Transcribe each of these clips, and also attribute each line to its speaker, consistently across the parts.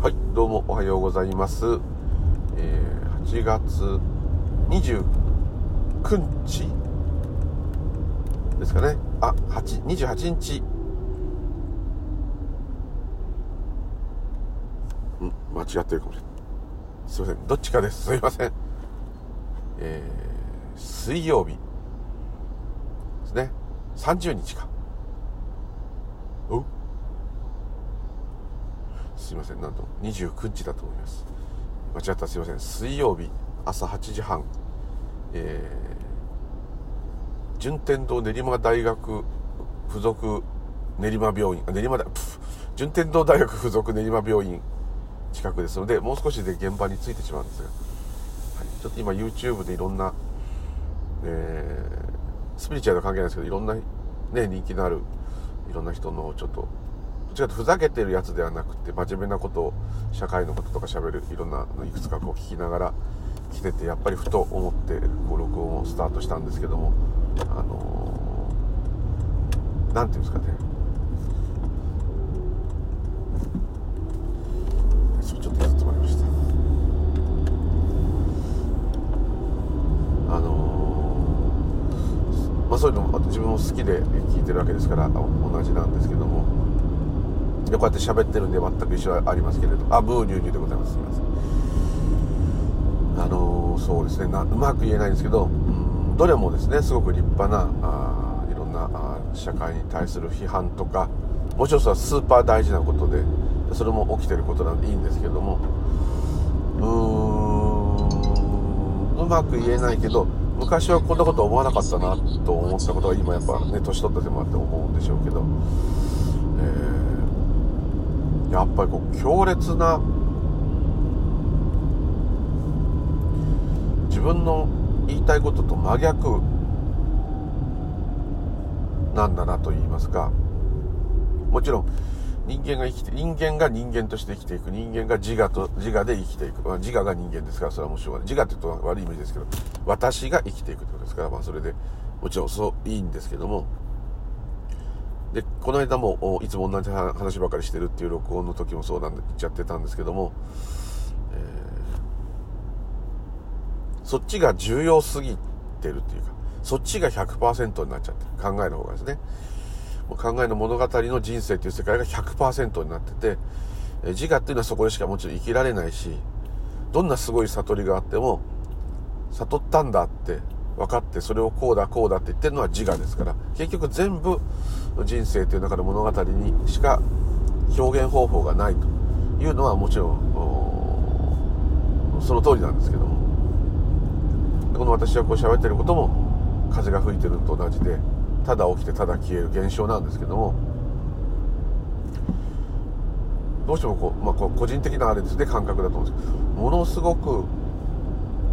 Speaker 1: はい、どうもおはようございます。えー、8月29日ですかね。あ、8、28日。ん、間違ってるかもしれない。すいません、どっちかです。すいません。えー、水曜日ですね。30日か。お？すいません。なんと29日だと思います。間違ったすいません。水曜日朝8時半。えー、順天堂練馬大学附属練馬病院。あ練馬だ順天堂大学附属練馬病院。近くですのでもう少しで現場に着いてしまうんですが、はい、ちょっと今 YouTube でいろんな、えー、スピリチュアルは関係ないですけどいろんな、ね、人気のあるいろんな人のちょっとちとふざけてるやつではなくて真面目なことを社会のこととか喋るいろんないくつかこう聞きながら来ててやっぱりふと思ってこう録音をスタートしたんですけどもあの何、ー、て言うんですかね。ちょっとずつまりました。あのー、まあそういうのも自分も好きで聞いてるわけですから同じなんですけども。でこうやって喋ってるんで全く一緒はありますけれど。あブーニューニューでございます。すみません。あのー、そうですね。うまく言えないんですけど、うん、どれもですねすごく立派なあいろんなあ社会に対する批判とかもちろんそれはスーパー大事なことでそれも起きてることなんでいいんですけどもうーんうまく言えないけど昔はこんなこと思わなかったなと思ったことが今やっぱね年取ったでもあって思うんでしょうけど、えーやっぱりこう強烈な自分の言いたいことと真逆なんだなと言いますか。もちろん人間が生きて人間が人間として生きていく。人間が自我と自我で生きていく、まあ、自我が人間ですからそれはもちろん自我って言うと悪い意味ですけど私が生きていくってことですから、まあ、それでもちろんそういいんですけどもで、この間も、いつも同じ話ばかりしてるっていう録音の時もそうなんで言っちゃってたんですけども、えー、そっちが重要すぎてるっていうか、そっちが100%になっちゃってる。考えの方がですね。考えの物語の人生っていう世界が100%になってて、え自我っていうのはそこでしかもちろん生きられないし、どんなすごい悟りがあっても、悟ったんだって分かってそれをこうだこうだって言ってるのは自我ですから結局全部人生という中の物語にしか表現方法がないというのはもちろんその通りなんですけども。この私はこう喋ってることも風が吹いてるのと同じでただ起きてただ消える現象なんですけども。どうしてもこう、まあ、こう個人的なあれですね感覚だと思うんですけどものすごく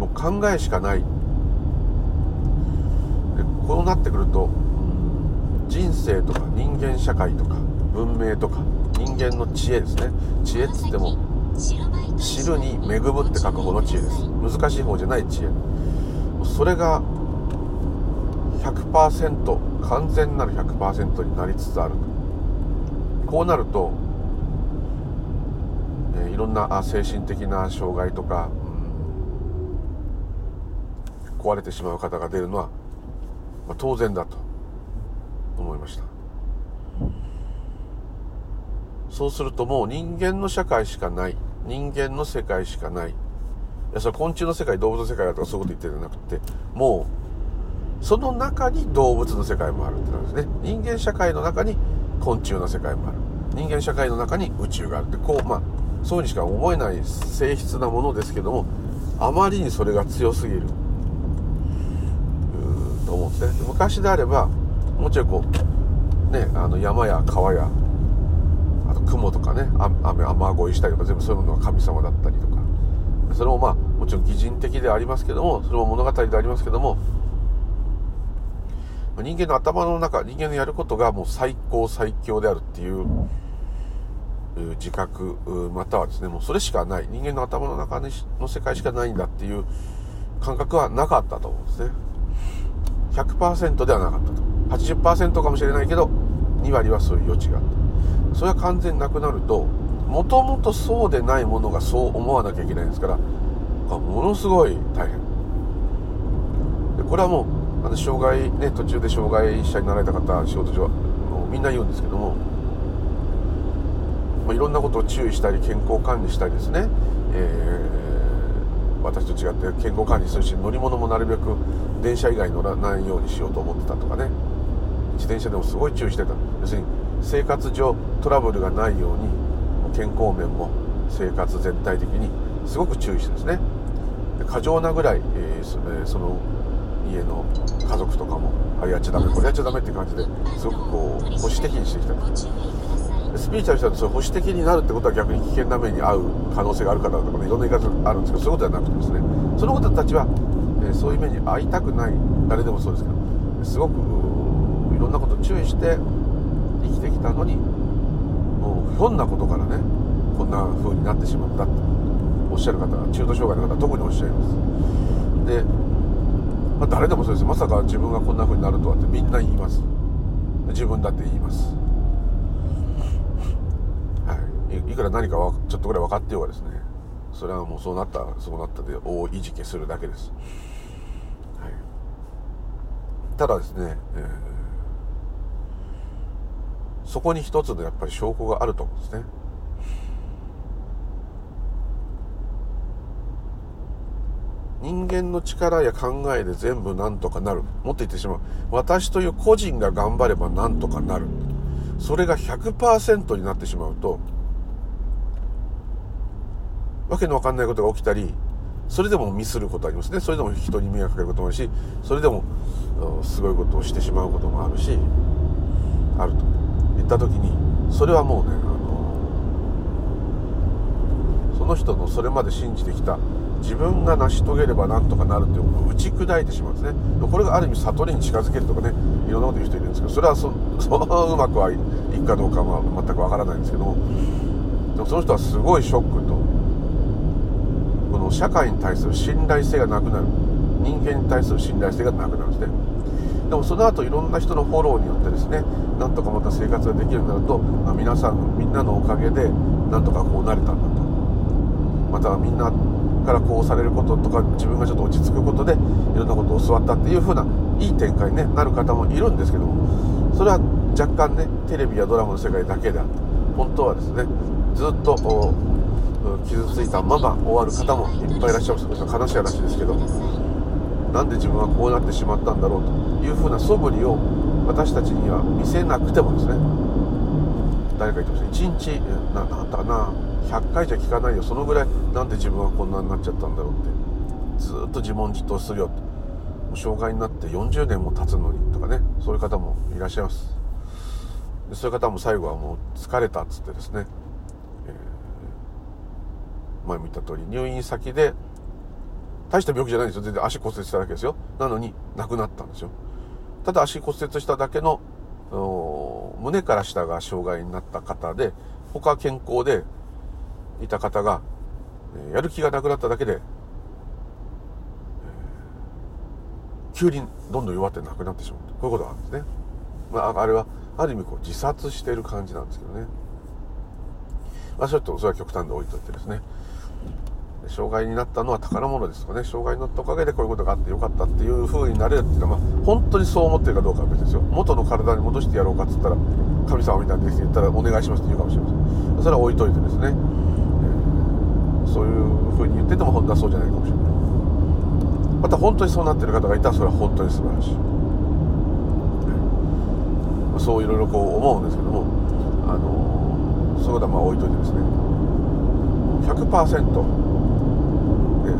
Speaker 1: もう考えしかないこうなってくると人生とか人間社会とか文明とか人間の知恵ですね。知恵っつっても知るに恵むって書く方の知恵です。難しい方じゃない知恵。それが100%完全なる100%になりつつある。こうなると、えー、いろんな精神的な障害とか、うん、壊れてしまう方が出るのはまあ、当然だと思いました。そうするともう人間の社会しかない。人間の世界しかない。いやそれ昆虫の世界動物の世界だとかそういうこと言ってるんじゃなくてもうその中に動物の世界もあるってなんですね。人間社会の中に昆虫の世界もある。人間社会の中に宇宙があるって。こうまあそうにしか思えない性質なものですけどもあまりにそれが強すぎる。と思って昔であればもちろんこうねあの山や川やあと雲とかね雨雨乞いしたりとか全部そういうものが神様だったりとか。それもまあもちろん擬人的でありますけどもそれも物語でありますけども人間の頭の中人間のやることがもう最高最強であるっていう自覚またはですねもうそれしかない。人間の頭の中の世界しかないんだっていう感覚はなかったと思うんですね。100%ではなかったと。80%かもしれないけど2割はそういう余地があった。それが完全なくなるともともとそうでないものがそう思わなきゃいけないんですからものすごい大変。でこれはもうあの障害ね途中で障害者になられた方仕事上みんな言うんですけども、まあ、いろんなことを注意したり健康管理したりですね、えー、私と違って健康管理するし乗り物もなるべく電車以外乗らないようにしようと思ってたとかね。自転車でもすごい注意してた。要するに生活上トラブルがないように健康面も生活全体的にすごく注意してですね。過剰なぐらい、えー、その家の家族とかもあれやっちゃダメこれやっちゃダメって感じですごくこう保守的にしてきたスピーチャルしたら保守的になるってことは逆に危険な目に遭う可能性があるからとかねいろんな言い方あるんですけどそういうことではなくてですねその方たちは、えー、そういう目に遭いたくない誰でもそうですけどすごくいろんなこと注意して生きてきたのにもうひょんなことからねこんな風になってしまったっておっしゃる方中途障害の方は特におっしゃいますでまあ、誰でもそうです。まさか自分がこんな風になるとはってみんな言います。自分だって言います、はい、いくら何かちょっとぐらい分かってようがですねそれはもうそうなったそうなったで大いじけするだけです、はい、ただですね、えー、そこに一つのやっぱり証拠があると思うんですね人間の力や考えで全部なんとかなる。もっと言ってしまう。私という個人が頑張ればなんとかなる。それが100%になってしまうと、わけのわかんないことが起きたり、それでもミスることありますね。それでも人に迷惑かけることもあるし、それでもすごいことをしてしまうこともあるし、あると言った時に、それはもうね、あの、その人のそれまで信じてきた自分が成し遂げればなんとかなるっていうのを打ち砕いてしまうんですねこれがある意味悟りに近づけるとかねいろんなこと言う人いるんですけどそれはそ そうまくはいくかどうかは全くわからないんですけどもでもその人はすごいショックとこの社会に対する信頼性がなくなる。人間に対する信頼性がなくなるんですね。でもその後いろんな人のフォローによってですねなんとかまた生活ができるようになると、まあ、皆さんみんなのおかげでなんとかこうなれたんだと。またはみんなからこうされることとか自分がちょっと落ち着くことでいろんなことを教わったっていう風ないい展開に、ね、なる方もいるんですけどもそれは若干ねテレビやドラマの世界だけであって本当はですねずっと傷ついたまま終わる方もいっぱいいらっしゃいます。悲しい話ですけど。なんで自分はこうなってしまったんだろうという風な素振りを私たちには見せなくてもですね。誰か言ってました1日ななんだな。100回じゃ聞かないよ。そのぐらいなんで自分はこんなになっちゃったんだろうって。ずっと自問自答するよと障害になって40年も経つのにとかね。そういう方もいらっしゃいます。そういう方も最後はもう疲れたっつってですね、前も言った通り入院先で大した病気じゃないんですよ全然足骨折しただけですよなのに亡くなったんですよただ足骨折しただけの胸から下が障害になった方で他は健康でいた方が、やる気がなくなっただけで、急にどんどん弱ってなくなってしまうこういうことがあるんですね。まあ、あれは、ある意味こう自殺している感じなんですけどね。まあ、ちょっとそれは極端で置いといてですね。障害になったのは宝物ですとかね、障害になったおかげでこういうことがあってよかったっていう風になれるっていうのは、まあ、本当にそう思ってるかどうかは別ですよ。元の体に戻してやろうかっつったら、神様みたいにできて言ったらお願いしますって言うかもしれません。それは置いといてですね。そういうふうに言ってても本当はそうじゃないかもしれないまた本当にそうなってる方がいたらそれは本当に素晴らしい、そういろいろこう思うんですけどもあのそういうことはまあ置いといてですね100%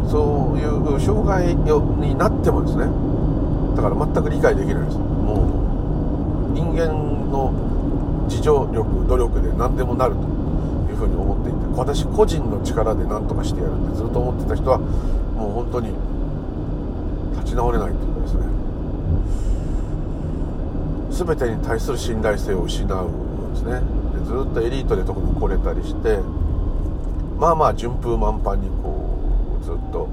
Speaker 1: そういう障害になってもですね。だから全く理解できないです。もう人間の自助力努力で何でもなるというふうに思っていて。私個人の力で何とかしてやるってずっと思ってた人はもう本当に立ち直れないっていうかですね。全てに対する信頼性を失うんですね。でずっとエリートで特に来れたりしてまあまあ順風満帆にこうずっと、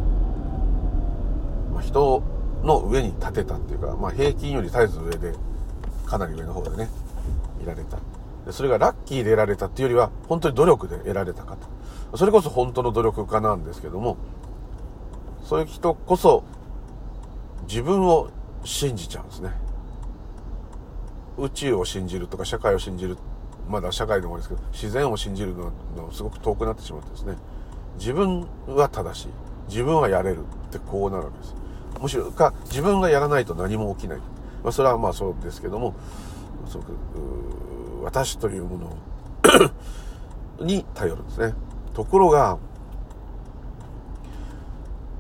Speaker 1: まあ、人の上に立てたっていうか、まあ、平均より絶えず上でかなり上の方でねいられた。でそれがラッキーで得られたっていうよりは本当に努力で得られたかと。それこそ本当の努力家なんですけどもそういう人こそ自分を信じちゃうんですね。宇宙を信じるとか社会を信じるまだ社会でもですけど自然を信じるのはすごく遠くなってしまってですね。自分は正しい。自分はやれるってこうなるわけです。むしろか自分がやらないと何も起きない、まあ、それはまあそうですけどもすごく私というもの に頼るんですね。ところが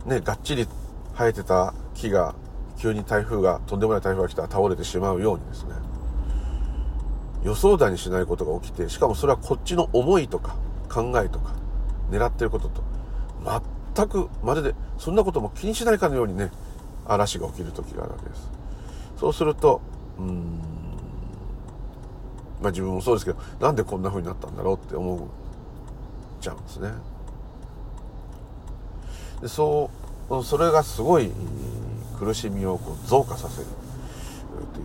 Speaker 1: ねがっちり生えてた木が急に台風がとんでもない台風が来たら倒れてしまうようにですね予想だにしないことが起きてしかもそれはこっちの思いとか考えとか狙ってることと全くまるでそんなことも気にしないかのようにね嵐が起きる時があるわけです。そうするとうんまあ自分もそうですけどなんでこんな風になったんだろうって思っちゃうんですね。でそうそれがすごい苦しみをこう増加させるとい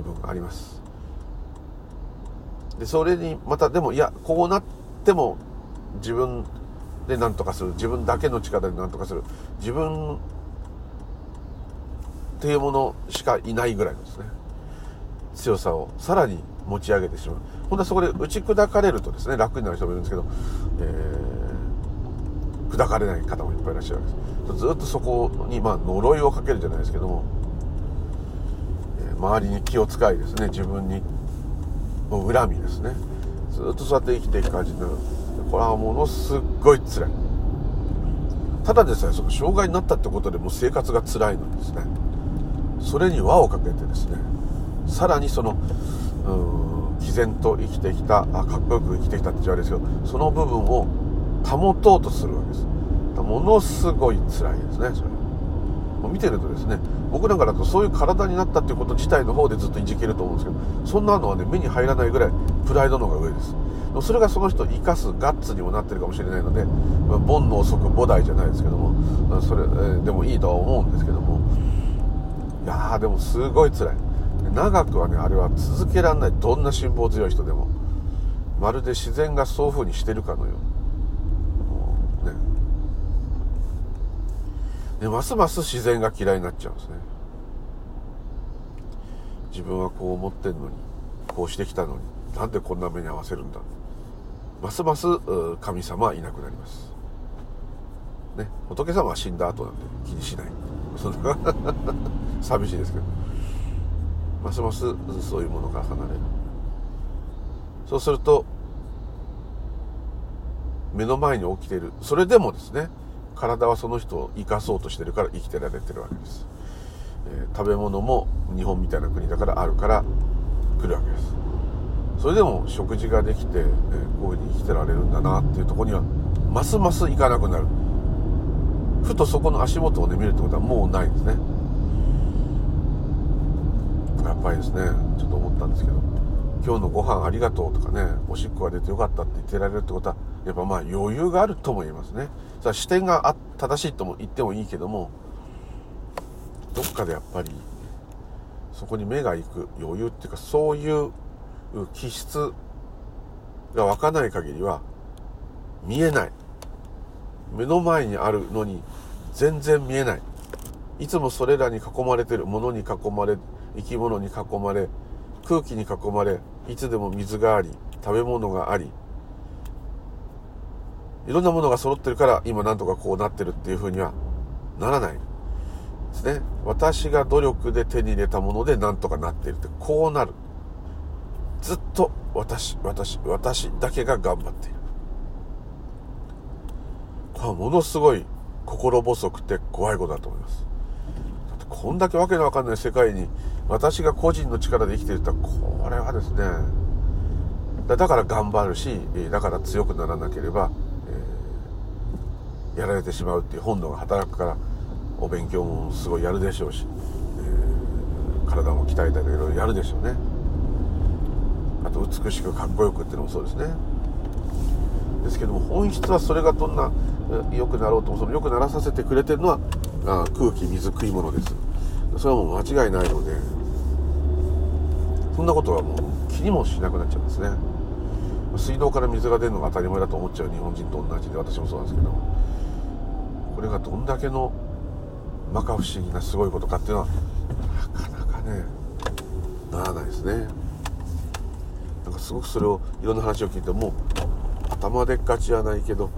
Speaker 1: う部分があります。でそれにまたでもいやこうなっても自分で何とかする。自分だけの力で何とかする。自分っていうものしかいないぐらいのですね。強さをさらに持ち上げてしまう。本当はそこで打ち砕かれるとですね楽になる人もいるんですけど、えー、砕かれない方もいっぱいいらっしゃるわけです。ずっとそこにまあ呪いをかけるじゃないですけども、えー、周りに気を使いですね自分に恨みですね。ずっとそうやって生きていく感じになる。これはものすごい辛い。ただでさえその障害になったってことでもう生活が辛いのですね。それに輪をかけてですね。さらにそのうん毅然と生きてきたあかっこよく生きてきたって言われですけどその部分を保とうとするわけです。ものすごい辛いですねそれ見てるとですね僕なんかだとそういう体になったっていうこと自体の方でずっといじけると思うんですけどそんなのはね目に入らないぐらいプライドの方が上です。それがその人を生かすガッツにもなってるかもしれないので、まあ、煩悩即菩提じゃないですけどもそれ、えー、でもいいとは思うんですけども。いやーでもすごい辛い。長くはねあれは続けられない。どんな辛抱強い人でも。まるで自然がそういう風にしてるかのようにねでますます自然が嫌いになっちゃうんですね。自分はこう思ってんのにこうしてきたのになんでこんな目に合わせるんだ。ますます神様はいなくなります。ね仏様は死んだ後なんで気にしない。そんな寂しいですけど。ますますそういうものから離れる。そうすると目の前に起きている。それでもですね体はその人を生かそうとしてるから生きてられてるわけです、えー、食べ物も日本みたいな国だからあるから来るわけです。それでも食事ができて、えー、こういうふうに生きてられるんだなっていうとこにはますます行かなくなる。ふとそこの足元をね見るってことはもうないんですね。やっぱりですねちょっと思ったんですけど今日のご飯ありがとうとかねおしっこが出てよかったって言ってられるってことはやっぱまあ余裕があるとも言えますね。さ視点が正しいとも言ってもいいけどもどっかでやっぱりそこに目が行く余裕っていうかそういう気質が湧かない限りは見えない。目の前にあるのに全然見えない。いつもそれらに囲まれてるものに囲まれ生き物に囲まれ空気に囲まれいつでも水があり食べ物がありいろんなものが揃ってるから今なんとかこうなってるっていうふうにはならない。ですね。私が努力で手に入れたものでなんとかなっているってこうなる。ずっと私私私だけが頑張っている。これはものすごい心細くて怖いことだと思います。だってこんだけわけのわかんない世界に私が個人の力で生きてるってこれはですねだから頑張るしだから強くならなければ、やられてしまうっていう本能が働くからお勉強もすごいやるでしょうし、えー、体も鍛えたりいろいろやるでしょうね。あと美しくかっこよくっていうのもそうですね。ですけども本質はそれがどんな良くなろうともその良くならさせてくれてるのはあ空気水食い物です。それはもう間違いないのでそんなことはもう気にもしなくなっちゃうんですね。水道から水が出るのが当たり前だと思っちゃう日本人と同じで私もそうなんですけど。これがどんだけの摩訶不思議なすごいことかっていうのはなかなかねならないですね。なんかすごくそれをいろんな話を聞いても頭でっかちじゃないけど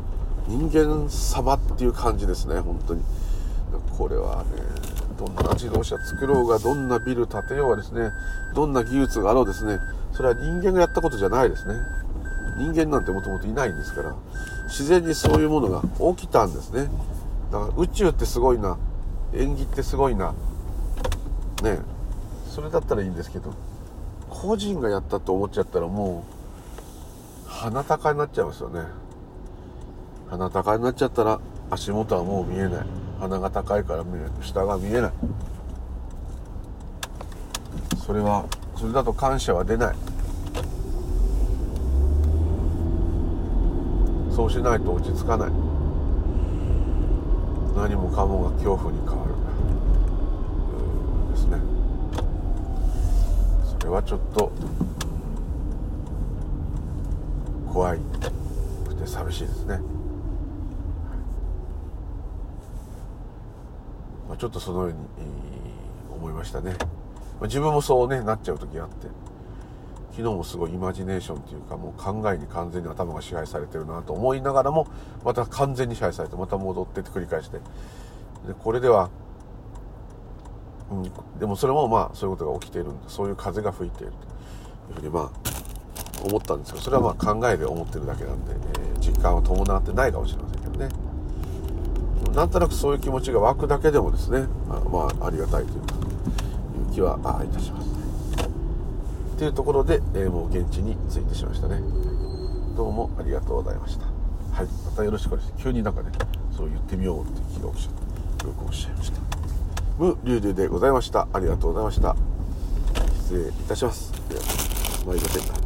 Speaker 1: 人間様っていう感じですね本当に。これはねどんな自動車作ろうがどんなビル建てようがですねどんな技術があろうですねそれは人間がやったことじゃないですね。人間なんてもともといないんですから自然にそういうものが起きたんですね。だから宇宙ってすごいな。縁起ってすごいな。ねそれだったらいいんですけど。個人がやったと思っちゃったらもう鼻高になっちゃいますよね。鼻高になっちゃったら足元はもう見えない。鼻が高いから見えない。下が見えない。それはそれだと感謝は出ない。そうしないと落ち着かない。何もかもが恐怖に変わる。ですね。それはちょっと怖いくて寂しいですね、まあ、ちょっとそのように思いましたね、まあ、自分もそうねなっちゃう時があって。昨日もすごいイマジネーションというかもう考えに完全に頭が支配されてるなと思いながらもまた完全に支配されてまた戻ってって繰り返してでこれでは、うん、でもそれもまあそういうことが起きているんだそういう風が吹いているというふうにまあ思ったんですけどそれはまあ考えで思ってるだけなんで、えー、実感は伴ってないかもしれませんけどね。なんとなくそういう気持ちが湧くだけでもですねまあ、まあ、ありがたいというかいう気はいたします。というところで、えー、もう現地に着いてしまいましたね。どうもありがとうございました。はい。またよろしくお願いします。急になんかねそう言ってみようっていう気が起きちゃってよくおっしゃいました。無流々でございました。ありがとうございました。失礼いたします。では参りません